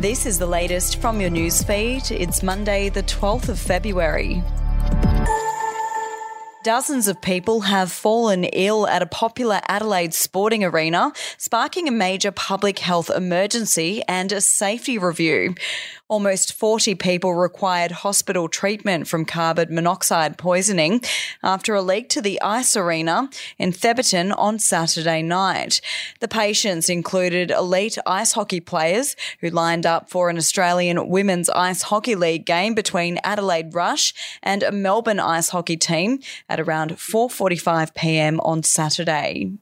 This is the latest from your newsfeed. It's Monday, the 12th of February. Dozens of people have fallen ill at a popular Adelaide sporting arena, sparking a major public health emergency and a safety review. Almost 40 people required hospital treatment from carbon monoxide poisoning after a leak to the ice arena in Thebarton on Saturday night. The patients included elite ice hockey players who lined up for an Australian Women's Ice Hockey League game between Adelaide Rush and a Melbourne ice hockey team at around 4:45 p.m. on Saturday.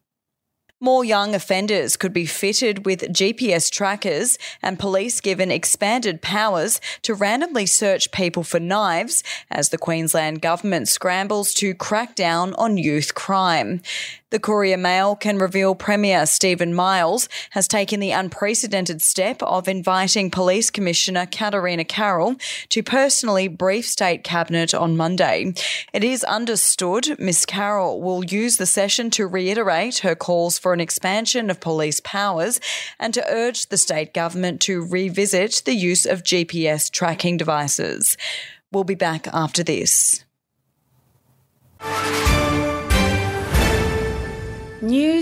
More young offenders could be fitted with GPS trackers and police given expanded powers to randomly search people for knives as the Queensland government scrambles to crack down on youth crime. The Courier Mail can reveal Premier Stephen Miles has taken the unprecedented step of inviting Police Commissioner Katarina Carroll to personally brief State Cabinet on Monday. It is understood Miss Carroll will use the session to reiterate her calls for an expansion of police powers and to urge the state government to revisit the use of GPS tracking devices. We'll be back after this.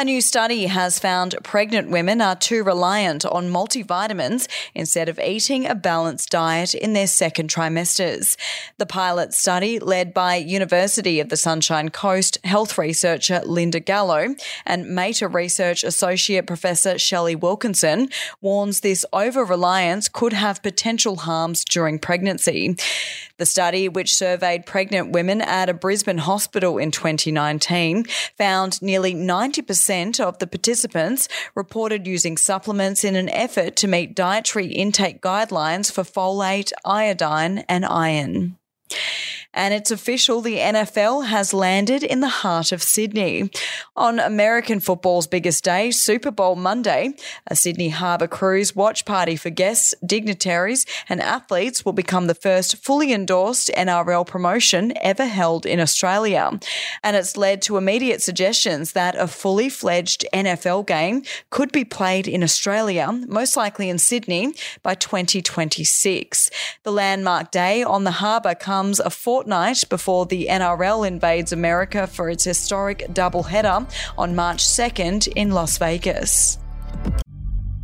A new study has found pregnant women are too reliant on multivitamins instead of eating a balanced diet in their second trimesters. The pilot study, led by University of the Sunshine Coast health researcher Linda Gallo and Mater Research Associate Professor Shelley Wilkinson, warns this over reliance could have potential harms during pregnancy. The study, which surveyed pregnant women at a Brisbane hospital in 2019, found nearly 90% of the participants reported using supplements in an effort to meet dietary intake guidelines for folate, iodine, and iron. And it's official, the NFL has landed in the heart of Sydney. On American football's biggest day, Super Bowl Monday, a Sydney Harbour Cruise watch party for guests, dignitaries, and athletes will become the first fully endorsed NRL promotion ever held in Australia. And it's led to immediate suggestions that a fully fledged NFL game could be played in Australia, most likely in Sydney, by 2026. The landmark day on the harbour comes a fortnight before the NRL invades America for its historic doubleheader on March 2nd in Las Vegas.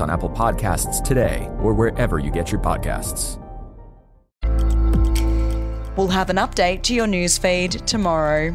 on Apple Podcasts today or wherever you get your podcasts. We'll have an update to your newsfeed tomorrow.